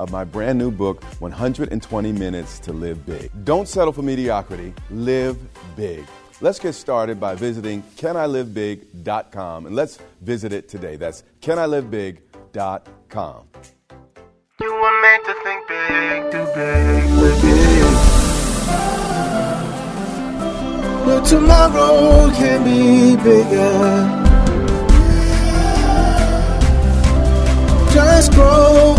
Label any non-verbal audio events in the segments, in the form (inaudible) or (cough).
of my brand new book, 120 Minutes to Live Big. Don't settle for mediocrity, live big. Let's get started by visiting canilivebig.com and let's visit it today. That's canilivebig.com. You were meant to think big, do big, big. Your tomorrow can be bigger. Just grow,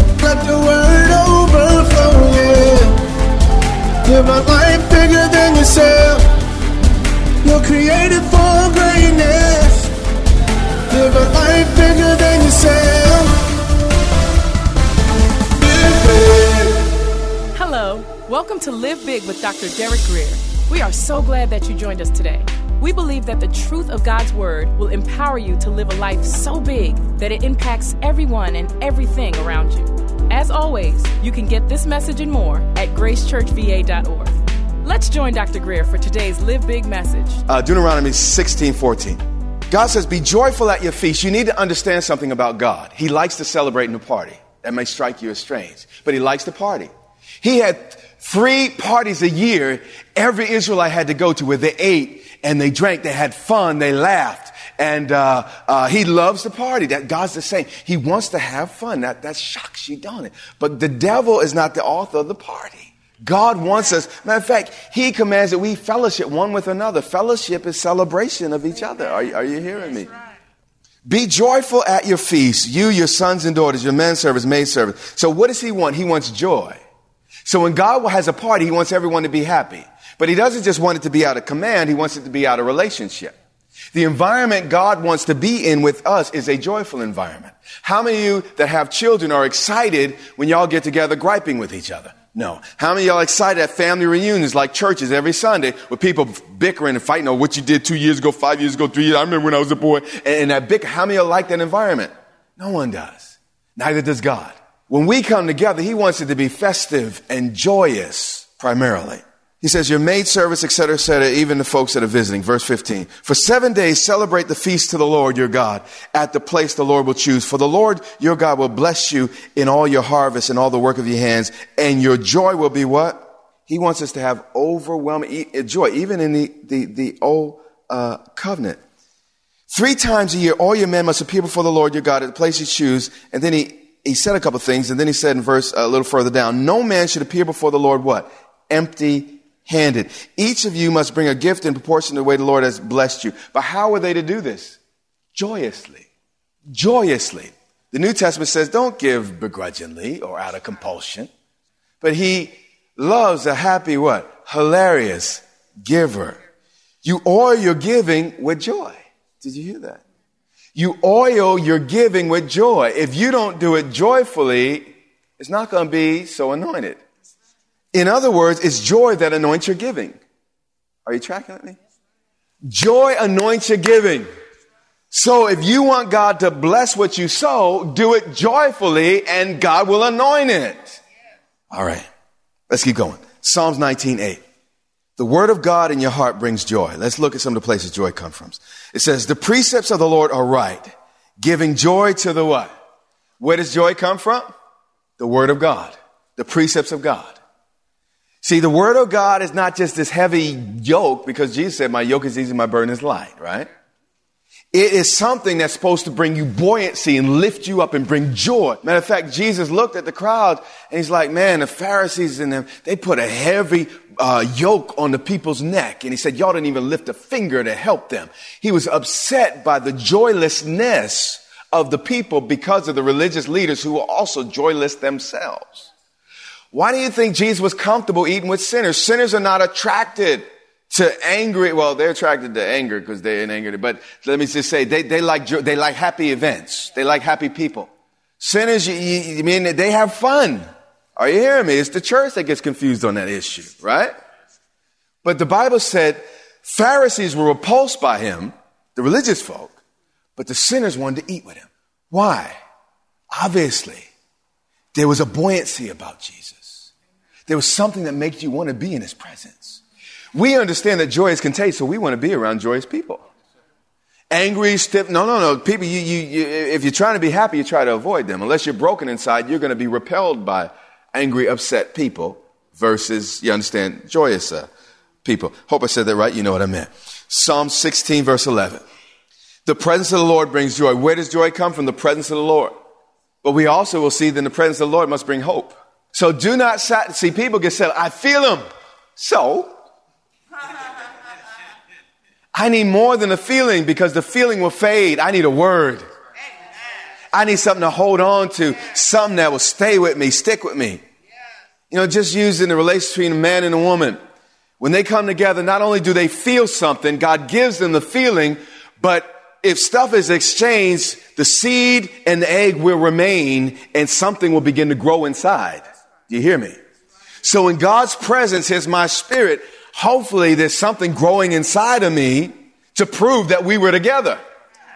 the word overflow. Live a life bigger than yourself. You're created for greatness. Live a life bigger than yourself. Hello, welcome to Live Big with Dr. Derek Grier. We are so glad that you joined us today. We believe that the truth of God's Word will empower you to live a life so big that it impacts everyone and everything around you. As always, you can get this message and more at gracechurchva.org. Let's join Dr. Grier for today's Live Big message. Uh, Deuteronomy 16 14. God says, Be joyful at your feast. You need to understand something about God. He likes to celebrate in a party. That may strike you as strange, but He likes to party. He had three parties a year every Israelite had to go to where they ate and they drank, they had fun, they laughed. And uh, uh, he loves to party. That God's the same. He wants to have fun. That that shocks you, don't it? But the devil is not the author of the party. God wants us. Matter of fact, He commands that we fellowship one with another. Fellowship is celebration of each other. Are, are you hearing me? Be joyful at your feast, you, your sons and daughters, your men servants, maid servants. So what does He want? He wants joy. So when God has a party, He wants everyone to be happy. But He doesn't just want it to be out of command, He wants it to be out of relationship. The environment God wants to be in with us is a joyful environment. How many of you that have children are excited when y'all get together griping with each other? No. How many of y'all excited at family reunions like churches every Sunday with people bickering and fighting over what you did two years ago, five years ago, three years? I remember when I was a boy. And, and that bicker, how many of y'all like that environment? No one does. Neither does God. When we come together, He wants it to be festive and joyous primarily. He says, your maid service, etc., etc., even the folks that are visiting. Verse 15. For seven days celebrate the feast to the Lord your God at the place the Lord will choose. For the Lord your God will bless you in all your harvest and all the work of your hands, and your joy will be what? He wants us to have overwhelming joy, even in the, the, the old uh, covenant. Three times a year, all your men must appear before the Lord your God at the place you choose. And then he, he said a couple things, and then he said in verse uh, a little further down, no man should appear before the Lord what? Empty handed. Each of you must bring a gift in proportion to the way the Lord has blessed you. But how are they to do this? Joyously. Joyously. The New Testament says don't give begrudgingly or out of compulsion. But he loves a happy what? Hilarious giver. You oil your giving with joy. Did you hear that? You oil your giving with joy. If you don't do it joyfully, it's not going to be so anointed. In other words, it's joy that anoints your giving. Are you tracking with me? Joy anoints your giving. So if you want God to bless what you sow, do it joyfully and God will anoint it. All right. Let's keep going. Psalms 19:8. The word of God in your heart brings joy. Let's look at some of the places joy comes from. It says, the precepts of the Lord are right, giving joy to the what? Where does joy come from? The word of God, the precepts of God. See, the word of God is not just this heavy yoke because Jesus said, my yoke is easy, my burden is light, right? It is something that's supposed to bring you buoyancy and lift you up and bring joy. Matter of fact, Jesus looked at the crowd and he's like, man, the Pharisees and them, they put a heavy uh, yoke on the people's neck. And he said, y'all didn't even lift a finger to help them. He was upset by the joylessness of the people because of the religious leaders who were also joyless themselves. Why do you think Jesus was comfortable eating with sinners? Sinners are not attracted to angry. Well, they're attracted to anger because they're in anger. But let me just say, they, they like, they like happy events. They like happy people. Sinners, you, you mean they have fun. Are you hearing me? It's the church that gets confused on that issue, right? But the Bible said Pharisees were repulsed by him, the religious folk, but the sinners wanted to eat with him. Why? Obviously, there was a buoyancy about Jesus. There was something that makes you want to be in his presence. We understand that joy is contagious, so we want to be around joyous people. Angry, stiff, no, no, no. People, you, you, you, if you're trying to be happy, you try to avoid them. Unless you're broken inside, you're going to be repelled by angry, upset people versus, you understand, joyous uh, people. Hope I said that right. You know what I meant. Psalm 16, verse 11. The presence of the Lord brings joy. Where does joy come from? The presence of the Lord. But we also will see that the presence of the Lord must bring hope. So do not sat- see people get said, I feel them. So I need more than a feeling because the feeling will fade. I need a word. I need something to hold on to, something that will stay with me, stick with me. You know, just using the relationship between a man and a woman. When they come together, not only do they feel something, God gives them the feeling, but if stuff is exchanged, the seed and the egg will remain and something will begin to grow inside. You hear me? So in God's presence is my spirit. Hopefully there's something growing inside of me to prove that we were together.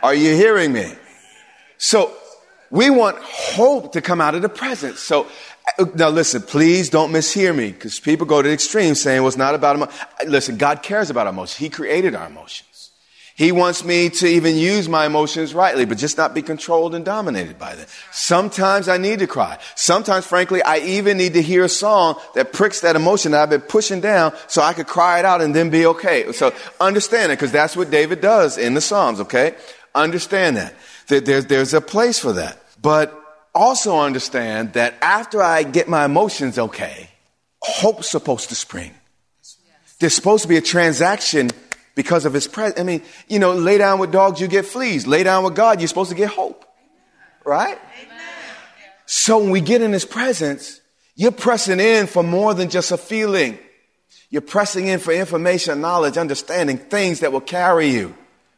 Are you hearing me? So we want hope to come out of the presence. So uh, now listen, please don't mishear me because people go to the extreme saying, well, it's not about emotion. Listen, God cares about our emotions. He created our emotions. He wants me to even use my emotions rightly, but just not be controlled and dominated by them. Sometimes I need to cry. Sometimes, frankly, I even need to hear a song that pricks that emotion that I've been pushing down so I could cry it out and then be okay. So understand it because that's what David does in the Psalms, okay? Understand that. that there's, there's a place for that. But also understand that after I get my emotions okay, hope's supposed to spring. There's supposed to be a transaction because of his presence. I mean, you know, lay down with dogs, you get fleas. Lay down with God, you're supposed to get hope. Right? Amen. So when we get in his presence, you're pressing in for more than just a feeling. You're pressing in for information, knowledge, understanding, things that will carry you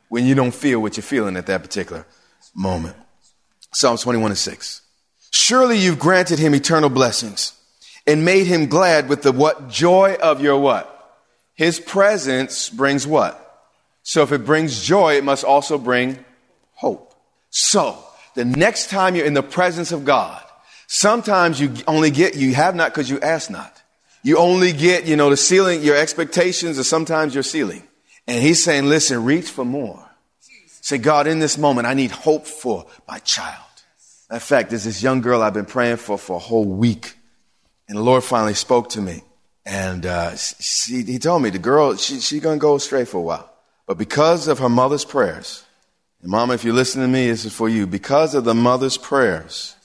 when you don't feel what you're feeling at that particular moment. Psalm 21 and 6. Surely you've granted him eternal blessings and made him glad with the what? Joy of your what? His presence brings what? So if it brings joy, it must also bring hope. So the next time you're in the presence of God, sometimes you only get, you have not because you ask not. You only get, you know, the ceiling, your expectations are sometimes your ceiling. And he's saying, listen, reach for more. Say, God, in this moment, I need hope for my child. In fact, there's this young girl I've been praying for for a whole week. And the Lord finally spoke to me. And uh, she, he told me the girl, she's she going to go straight for a while. But because of her mother's prayers, and mama, if you're listening to me, this is for you. Because of the mother's prayers,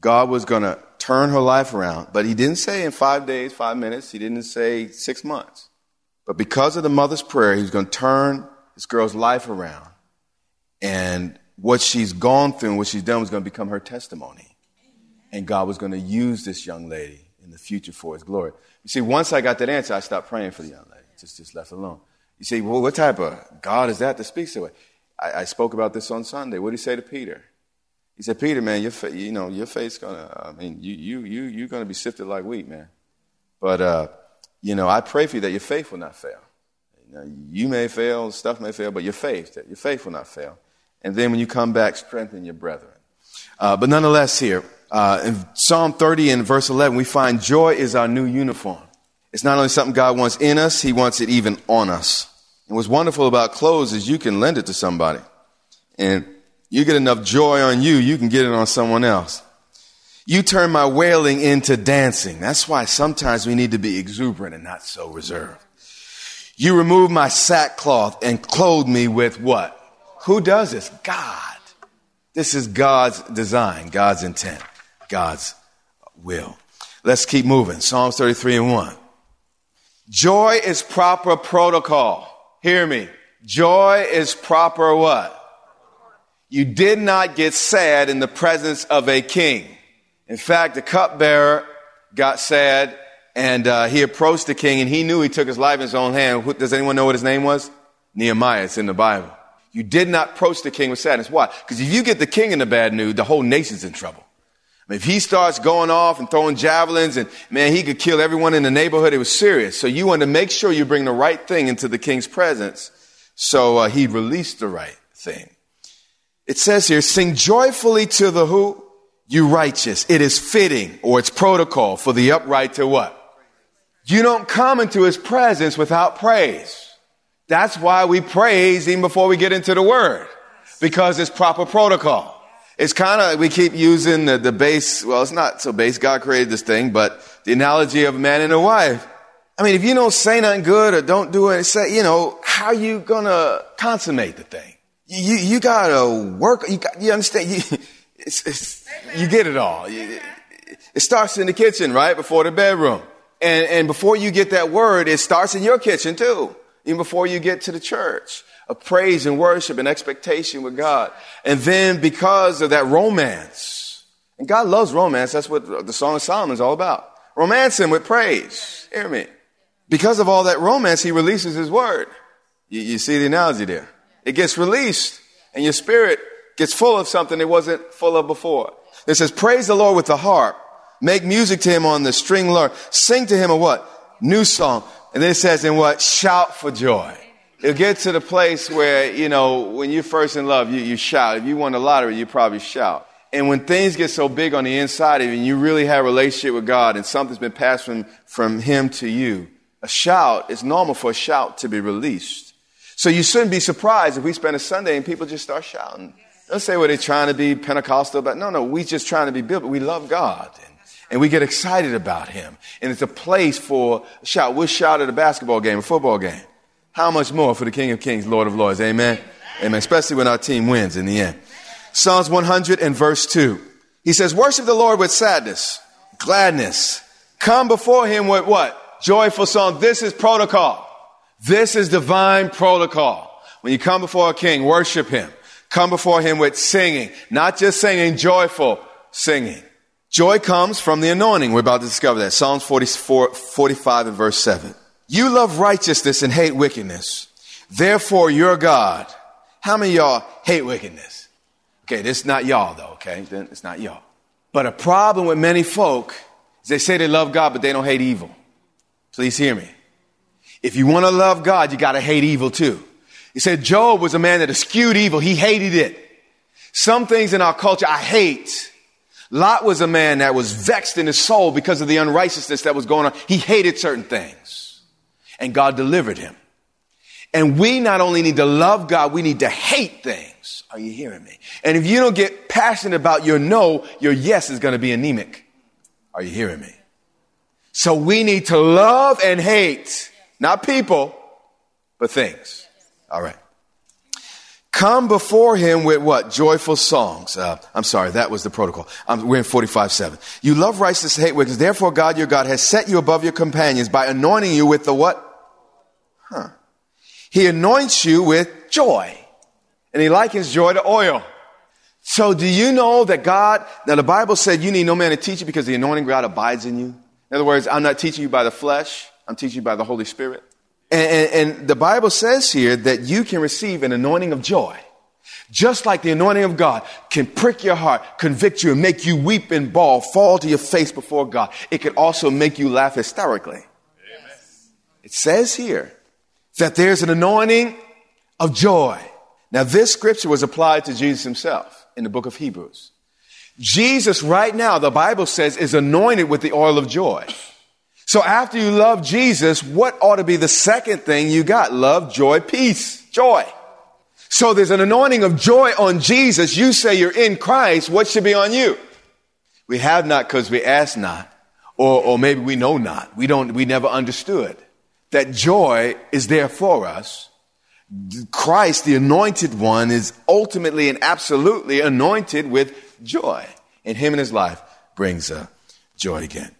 God was going to turn her life around. But he didn't say in five days, five minutes. He didn't say six months. But because of the mother's prayer, he was going to turn this girl's life around. And what she's gone through and what she's done was going to become her testimony. And God was going to use this young lady in the future for his glory. You see, once I got that answer, I stopped praying for the young lady. Just, just left alone. You see, well, what type of God is that that speaks to it? I, I spoke about this on Sunday. What did he say to Peter? He said, Peter, man, your, fa- you know, your faith's gonna, I mean, you, you, you, you're gonna be sifted like wheat, man. But, uh, you know, I pray for you that your faith will not fail. You, know, you may fail, stuff may fail, but your faith, that your faith will not fail. And then when you come back, strengthen your brethren. Uh, but nonetheless, here, uh, in Psalm 30 and verse 11, we find joy is our new uniform. It's not only something God wants in us, He wants it even on us. And what's wonderful about clothes is you can lend it to somebody. And you get enough joy on you, you can get it on someone else. You turn my wailing into dancing. That's why sometimes we need to be exuberant and not so reserved. You remove my sackcloth and clothe me with what? Who does this? God. This is God's design, God's intent, God's will. Let's keep moving. Psalms 33 and 1. Joy is proper protocol. Hear me. Joy is proper what? You did not get sad in the presence of a king. In fact, the cupbearer got sad and uh, he approached the king and he knew he took his life in his own hand. Does anyone know what his name was? Nehemiah. It's in the Bible. You did not approach the king with sadness. Why? Because if you get the king in a bad mood, the whole nation's in trouble. If he starts going off and throwing javelins and man, he could kill everyone in the neighborhood. It was serious. So you want to make sure you bring the right thing into the king's presence. So uh, he released the right thing. It says here, sing joyfully to the who? You righteous. It is fitting or it's protocol for the upright to what? You don't come into his presence without praise. That's why we praise even before we get into the word, because it's proper protocol. It's kind of, we keep using the, the base, well, it's not so base. God created this thing, but the analogy of a man and a wife. I mean, if you don't say nothing good or don't do it, say, you know, how you gonna consummate the thing? You, you gotta work, you, got, you understand, you, (laughs) it's, it's, you get it all. It starts in the kitchen, right? Before the bedroom. And, and before you get that word, it starts in your kitchen too even before you get to the church of praise and worship and expectation with God. And then because of that romance, and God loves romance, that's what the Song of Solomon is all about. Romance him with praise. Hear me. Because of all that romance, he releases his word. You, you see the analogy there. It gets released and your spirit gets full of something it wasn't full of before. It says, praise the Lord with the harp. Make music to him on the string lyre. Sing to him a what? New song. And then it says, in what? Shout for joy. It'll get to the place where, you know, when you're first in love, you, you shout. If you won the lottery, you probably shout. And when things get so big on the inside of you and you really have a relationship with God and something's been passed from, from Him to you, a shout, it's normal for a shout to be released. So you shouldn't be surprised if we spend a Sunday and people just start shouting. Don't say, well, they're trying to be Pentecostal, but no, no, we just trying to be built. We love God and we get excited about him. And it's a place for shout. We'll shout at a basketball game, a football game. How much more for the King of Kings, Lord of Lords? Amen. Amen. Especially when our team wins in the end. Psalms 100 and verse 2. He says, worship the Lord with sadness, gladness. Come before him with what? Joyful song. This is protocol. This is divine protocol. When you come before a king, worship him. Come before him with singing, not just singing, joyful singing. Joy comes from the anointing. We're about to discover that. Psalms 44, 45 and verse 7. You love righteousness and hate wickedness. Therefore, your God. How many y'all hate wickedness? Okay, this is not y'all though, okay? It's not y'all. But a problem with many folk is they say they love God, but they don't hate evil. Please hear me. If you want to love God, you got to hate evil too. He said Job was a man that eschewed evil. He hated it. Some things in our culture I hate. Lot was a man that was vexed in his soul because of the unrighteousness that was going on. He hated certain things and God delivered him. And we not only need to love God, we need to hate things. Are you hearing me? And if you don't get passionate about your no, your yes is going to be anemic. Are you hearing me? So we need to love and hate, not people, but things. All right. Come before him with what? Joyful songs. Uh, I'm sorry, that was the protocol. Um, we're in 45 7. You love righteousness, hate wickedness. Therefore, God your God has set you above your companions by anointing you with the what? Huh. He anoints you with joy. And he likens joy to oil. So do you know that God, now the Bible said you need no man to teach you because the anointing God abides in you. In other words, I'm not teaching you by the flesh. I'm teaching you by the Holy Spirit. And, and, the Bible says here that you can receive an anointing of joy. Just like the anointing of God can prick your heart, convict you, and make you weep and bawl, fall to your face before God. It can also make you laugh hysterically. Amen. It says here that there's an anointing of joy. Now, this scripture was applied to Jesus himself in the book of Hebrews. Jesus, right now, the Bible says, is anointed with the oil of joy. So after you love Jesus, what ought to be the second thing you got? Love, joy, peace, joy. So there's an anointing of joy on Jesus. You say you're in Christ. What should be on you? We have not because we ask not. Or, or maybe we know not. We don't, we never understood that joy is there for us. Christ, the anointed one, is ultimately and absolutely anointed with joy. And him and his life brings uh, joy again.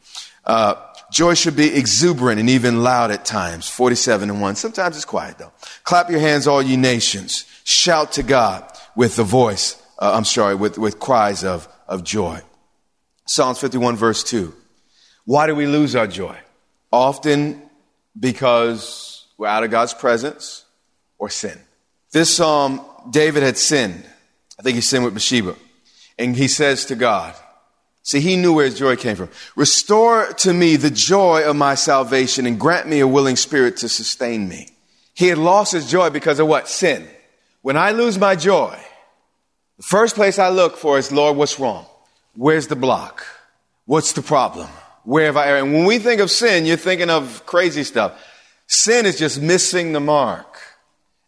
Uh, joy should be exuberant and even loud at times. 47 and 1. Sometimes it's quiet though. Clap your hands, all you nations. Shout to God with the voice, uh, I'm sorry, with, with cries of, of joy. Psalms 51 verse 2. Why do we lose our joy? Often because we're out of God's presence or sin. This psalm, David had sinned. I think he sinned with Bathsheba. And he says to God, see, he knew where his joy came from. Restore to me the joy of my salvation and grant me a willing spirit to sustain me. He had lost his joy because of what? Sin. When I lose my joy, the first place I look for is, Lord, what's wrong? Where's the block? What's the problem? Where have I erred? And when we think of sin, you're thinking of crazy stuff. Sin is just missing the mark.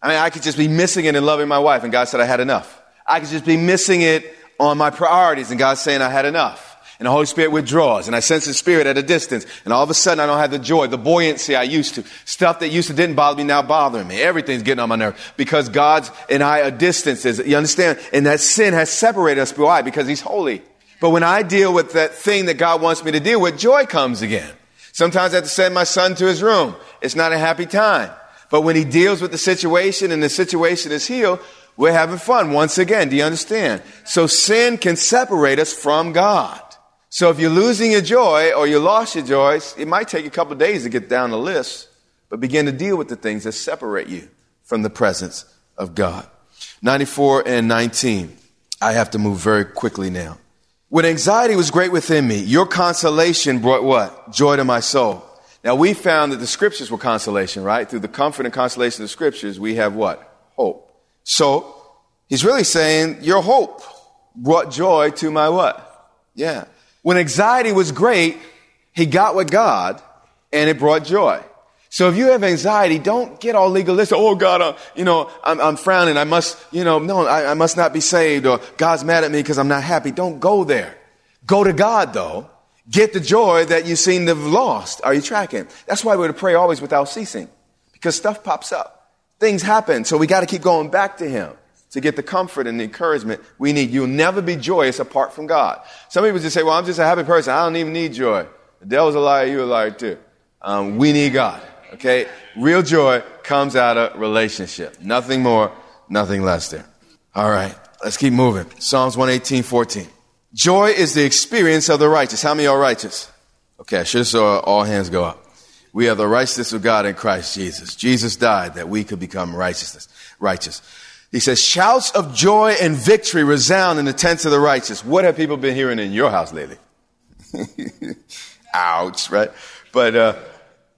I mean, I could just be missing it in loving my wife, and God said I had enough. I could just be missing it on my priorities, and God's saying I had enough. And the Holy Spirit withdraws, and I sense the Spirit at a distance, and all of a sudden I don't have the joy, the buoyancy I used to. Stuff that used to didn't bother me now bothering me. Everything's getting on my nerve because God's and I are distances. You understand? And that sin has separated us. Why? Because He's holy. But when I deal with that thing that God wants me to deal with, joy comes again. Sometimes I have to send my son to his room. It's not a happy time. But when he deals with the situation and the situation is healed, we're having fun once again. Do you understand? So sin can separate us from God. So if you're losing your joy or you lost your joy, it might take a couple days to get down the list, but begin to deal with the things that separate you from the presence of God. 94 and 19. I have to move very quickly now. When anxiety was great within me, your consolation brought what? Joy to my soul. Now we found that the scriptures were consolation, right? Through the comfort and consolation of the scriptures, we have what? Hope. So he's really saying your hope brought joy to my what? Yeah. When anxiety was great, he got with God and it brought joy. So if you have anxiety, don't get all legalistic. Oh God, uh, you know, I'm, I'm, frowning. I must, you know, no, I, I must not be saved or God's mad at me because I'm not happy. Don't go there. Go to God though. Get the joy that you seem to have lost. Are you tracking? That's why we're to pray always without ceasing because stuff pops up. Things happen. So we got to keep going back to Him to get the comfort and the encouragement we need. You'll never be joyous apart from God. Some people just say, well, I'm just a happy person. I don't even need joy. The devil's a liar. You're a liar too. Um, we need God. Okay? Real joy comes out of relationship. Nothing more, nothing less there. All right. Let's keep moving. Psalms 118, 14. Joy is the experience of the righteous. How many are righteous? Okay, I should have saw all hands go up. We are the righteousness of God in Christ Jesus. Jesus died that we could become righteousness, righteous. He says, shouts of joy and victory resound in the tents of the righteous. What have people been hearing in your house lately? (laughs) Ouch, right? But, uh,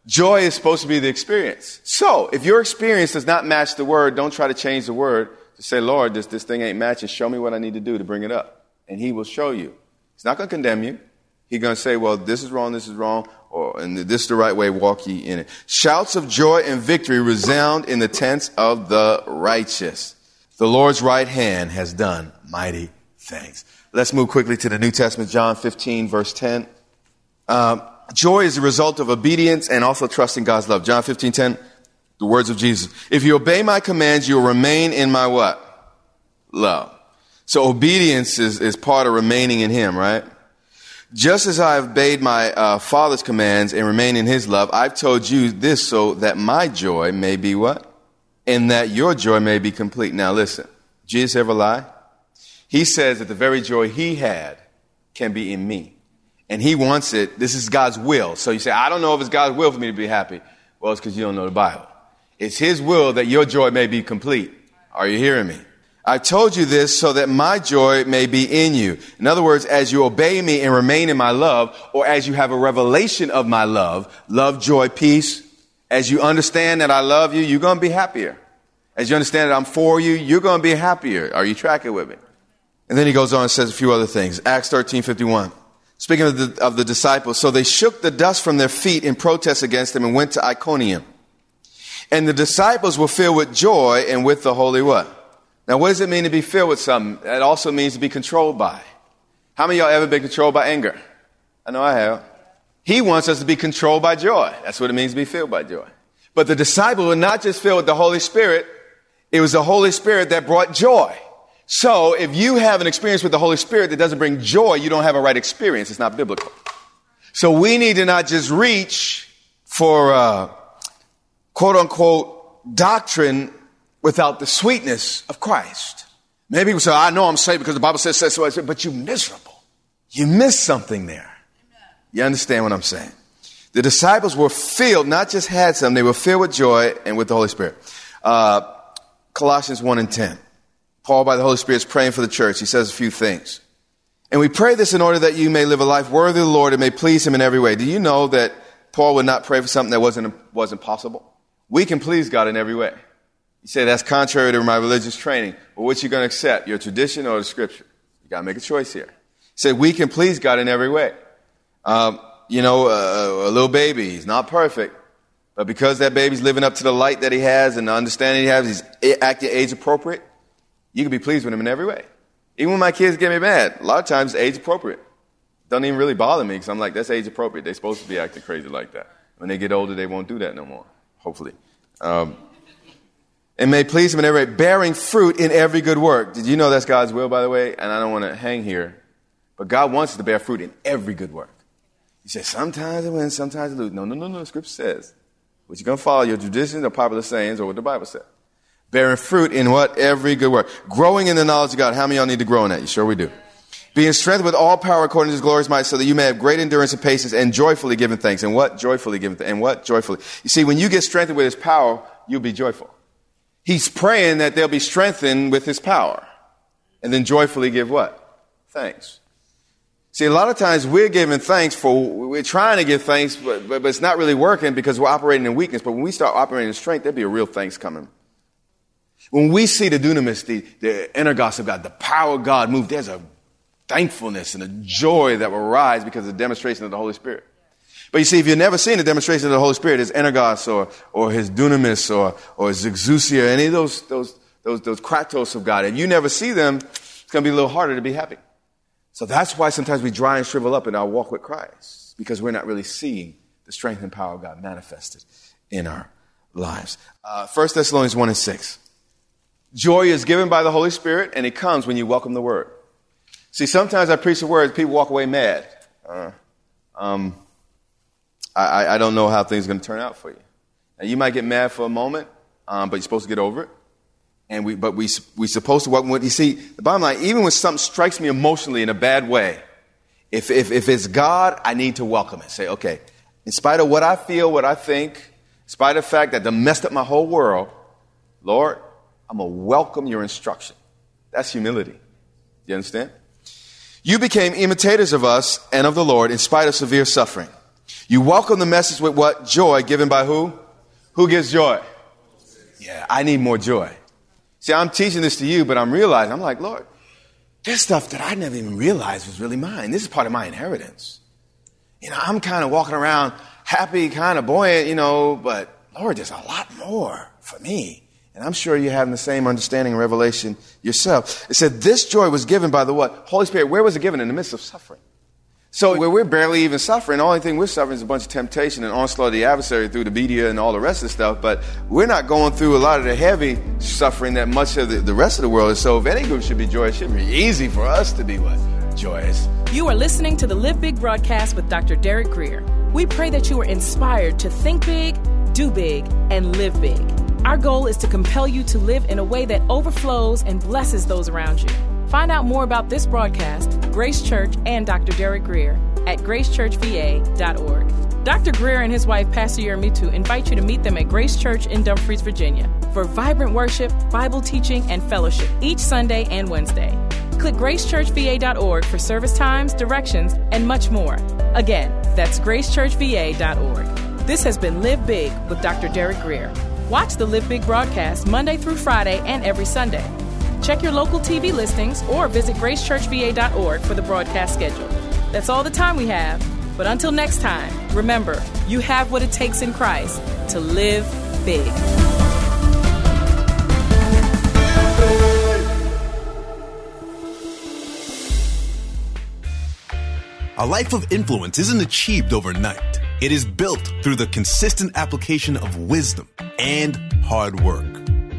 Joy is supposed to be the experience. So, if your experience does not match the word, don't try to change the word. To say, Lord, this, this thing ain't matching. Show me what I need to do to bring it up. And he will show you. He's not going to condemn you. He's going to say, well, this is wrong, this is wrong, or, and this is the right way, walk ye in it. Shouts of joy and victory resound in the tents of the righteous. The Lord's right hand has done mighty things. Let's move quickly to the New Testament, John 15, verse 10. Um, Joy is the result of obedience and also trusting God's love. John 15, 10, the words of Jesus. If you obey my commands, you will remain in my what? Love. So obedience is, is part of remaining in Him, right? Just as I have obeyed my uh, Father's commands and remain in His love, I've told you this so that my joy may be what? And that your joy may be complete. Now listen, Jesus ever lie? He says that the very joy He had can be in me and he wants it. This is God's will. So you say, I don't know if it's God's will for me to be happy. Well, it's because you don't know the Bible. It's his will that your joy may be complete. Are you hearing me? I told you this so that my joy may be in you. In other words, as you obey me and remain in my love, or as you have a revelation of my love, love, joy, peace, as you understand that I love you, you're going to be happier. As you understand that I'm for you, you're going to be happier. Are you tracking with me? And then he goes on and says a few other things. Acts 13, 51. Speaking of the, of the disciples, so they shook the dust from their feet in protest against him and went to Iconium. And the disciples were filled with joy and with the Holy what? Now, what does it mean to be filled with something? It also means to be controlled by. How many of y'all ever been controlled by anger? I know I have. He wants us to be controlled by joy. That's what it means to be filled by joy. But the disciples were not just filled with the Holy Spirit, it was the Holy Spirit that brought joy. So if you have an experience with the Holy Spirit that doesn't bring joy, you don't have a right experience. It's not biblical. So we need to not just reach for uh, quote unquote doctrine without the sweetness of Christ. Maybe people say, I know I'm saved because the Bible says so, but you're miserable. You missed something there. You understand what I'm saying? The disciples were filled, not just had some, they were filled with joy and with the Holy Spirit. Uh, Colossians 1 and 10. Paul, by the Holy Spirit, is praying for the church. He says a few things. And we pray this in order that you may live a life worthy of the Lord and may please Him in every way. Do you know that Paul would not pray for something that wasn't, wasn't possible? We can please God in every way. You say that's contrary to my religious training. Well, what you going to accept? Your tradition or the scripture? You got to make a choice here. He said we can please God in every way. Um, you know, uh, a little baby, he's not perfect. But because that baby's living up to the light that he has and the understanding he has, he's acting age appropriate, you can be pleased with him in every way. Even when my kids get me mad, a lot of times age appropriate. Don't even really bother me because I'm like, that's age appropriate. They're supposed to be acting crazy like that. When they get older, they won't do that no more, hopefully. Um, and may please him in every way, bearing fruit in every good work. Did you know that's God's will, by the way? And I don't want to hang here, but God wants us to bear fruit in every good work. He says, sometimes I win, sometimes I lose. No, no, no, no. The scripture says, what you're going to follow your traditions or popular sayings or what the Bible says bearing fruit in what? Every good work. Growing in the knowledge of God. How many of y'all need to grow in that? You sure we do. Being strengthened with all power according to his glorious might, so that you may have great endurance and patience and joyfully giving thanks. And what? Joyfully giving thanks. And what? Joyfully. You see, when you get strengthened with his power, you'll be joyful. He's praying that they'll be strengthened with his power. And then joyfully give what? Thanks. See, a lot of times we're giving thanks for, we're trying to give thanks, but, but, but it's not really working because we're operating in weakness. But when we start operating in strength, there'll be a real thanks coming when we see the dunamis, the, the energos of God, the power of God move, there's a thankfulness and a joy that will rise because of the demonstration of the Holy Spirit. But you see, if you've never seen the demonstration of the Holy Spirit, his energos or, or his dunamis or, or his exousia, any of those, those, those, those kratos of God, if you never see them, it's going to be a little harder to be happy. So that's why sometimes we dry and shrivel up in our walk with Christ, because we're not really seeing the strength and power of God manifested in our lives. Uh, 1 Thessalonians 1 and 6. Joy is given by the Holy Spirit, and it comes when you welcome the word. See, sometimes I preach the word, people walk away mad. Uh, um, I, I, don't know how things are going to turn out for you. Now, you might get mad for a moment, um, but you're supposed to get over it. And we, but we, we're supposed to welcome it. You see, the bottom line, even when something strikes me emotionally in a bad way, if, if, if it's God, I need to welcome it. Say, okay, in spite of what I feel, what I think, in spite of the fact that they messed up my whole world, Lord, I'm going to welcome your instruction. That's humility. You understand? You became imitators of us and of the Lord in spite of severe suffering. You welcome the message with what? Joy given by who? Who gives joy? Yeah, I need more joy. See, I'm teaching this to you, but I'm realizing, I'm like, Lord, there's stuff that I never even realized was really mine. This is part of my inheritance. You know, I'm kind of walking around happy, kind of buoyant, you know, but Lord, there's a lot more for me. And I'm sure you're having the same understanding and revelation yourself. It said this joy was given by the what? Holy Spirit. Where was it given? In the midst of suffering. So where we're barely even suffering, the only thing we're suffering is a bunch of temptation and onslaught of the adversary through the media and all the rest of the stuff. But we're not going through a lot of the heavy suffering that much of the, the rest of the world is. So if any group should be joyous, it should be easy for us to be what? Joyous. You are listening to the Live Big broadcast with Dr. Derek Grier. We pray that you are inspired to think big, do big, and live big. Our goal is to compel you to live in a way that overflows and blesses those around you. Find out more about this broadcast, Grace Church, and Dr. Derek Grier at gracechurchva.org. Dr. Grier and his wife, Pastor Yermitu, invite you to meet them at Grace Church in Dumfries, Virginia, for vibrant worship, Bible teaching, and fellowship each Sunday and Wednesday. Click gracechurchva.org for service times, directions, and much more. Again, that's gracechurchva.org. This has been Live Big with Dr. Derek Grier. Watch the Live Big broadcast Monday through Friday and every Sunday. Check your local TV listings or visit gracechurchva.org for the broadcast schedule. That's all the time we have. But until next time, remember, you have what it takes in Christ to live big. A life of influence isn't achieved overnight. It is built through the consistent application of wisdom and hard work.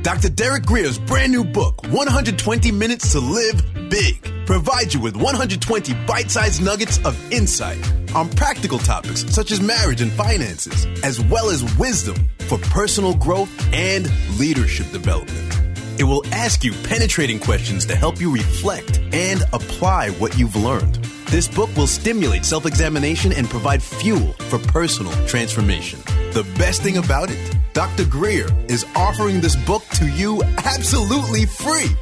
Dr. Derek Grier's brand new book, 120 Minutes to Live Big, provides you with 120 bite sized nuggets of insight on practical topics such as marriage and finances, as well as wisdom for personal growth and leadership development. It will ask you penetrating questions to help you reflect and apply what you've learned. This book will stimulate self examination and provide fuel for personal transformation. The best thing about it, Dr. Grier is offering this book to you absolutely free.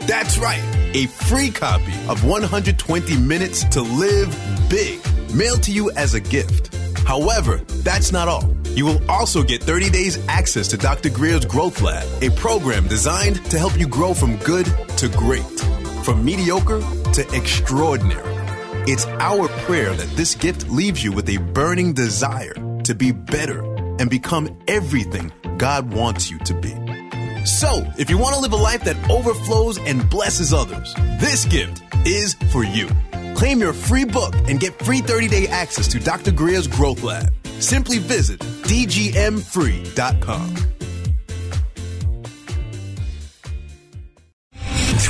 That's right, a free copy of 120 Minutes to Live Big, mailed to you as a gift. However, that's not all. You will also get 30 days access to Dr. Grier's Growth Lab, a program designed to help you grow from good to great, from mediocre to extraordinary. It's our prayer that this gift leaves you with a burning desire to be better and become everything God wants you to be. So, if you want to live a life that overflows and blesses others, this gift is for you. Claim your free book and get free 30 day access to Dr. Grier's Growth Lab. Simply visit dgmfree.com.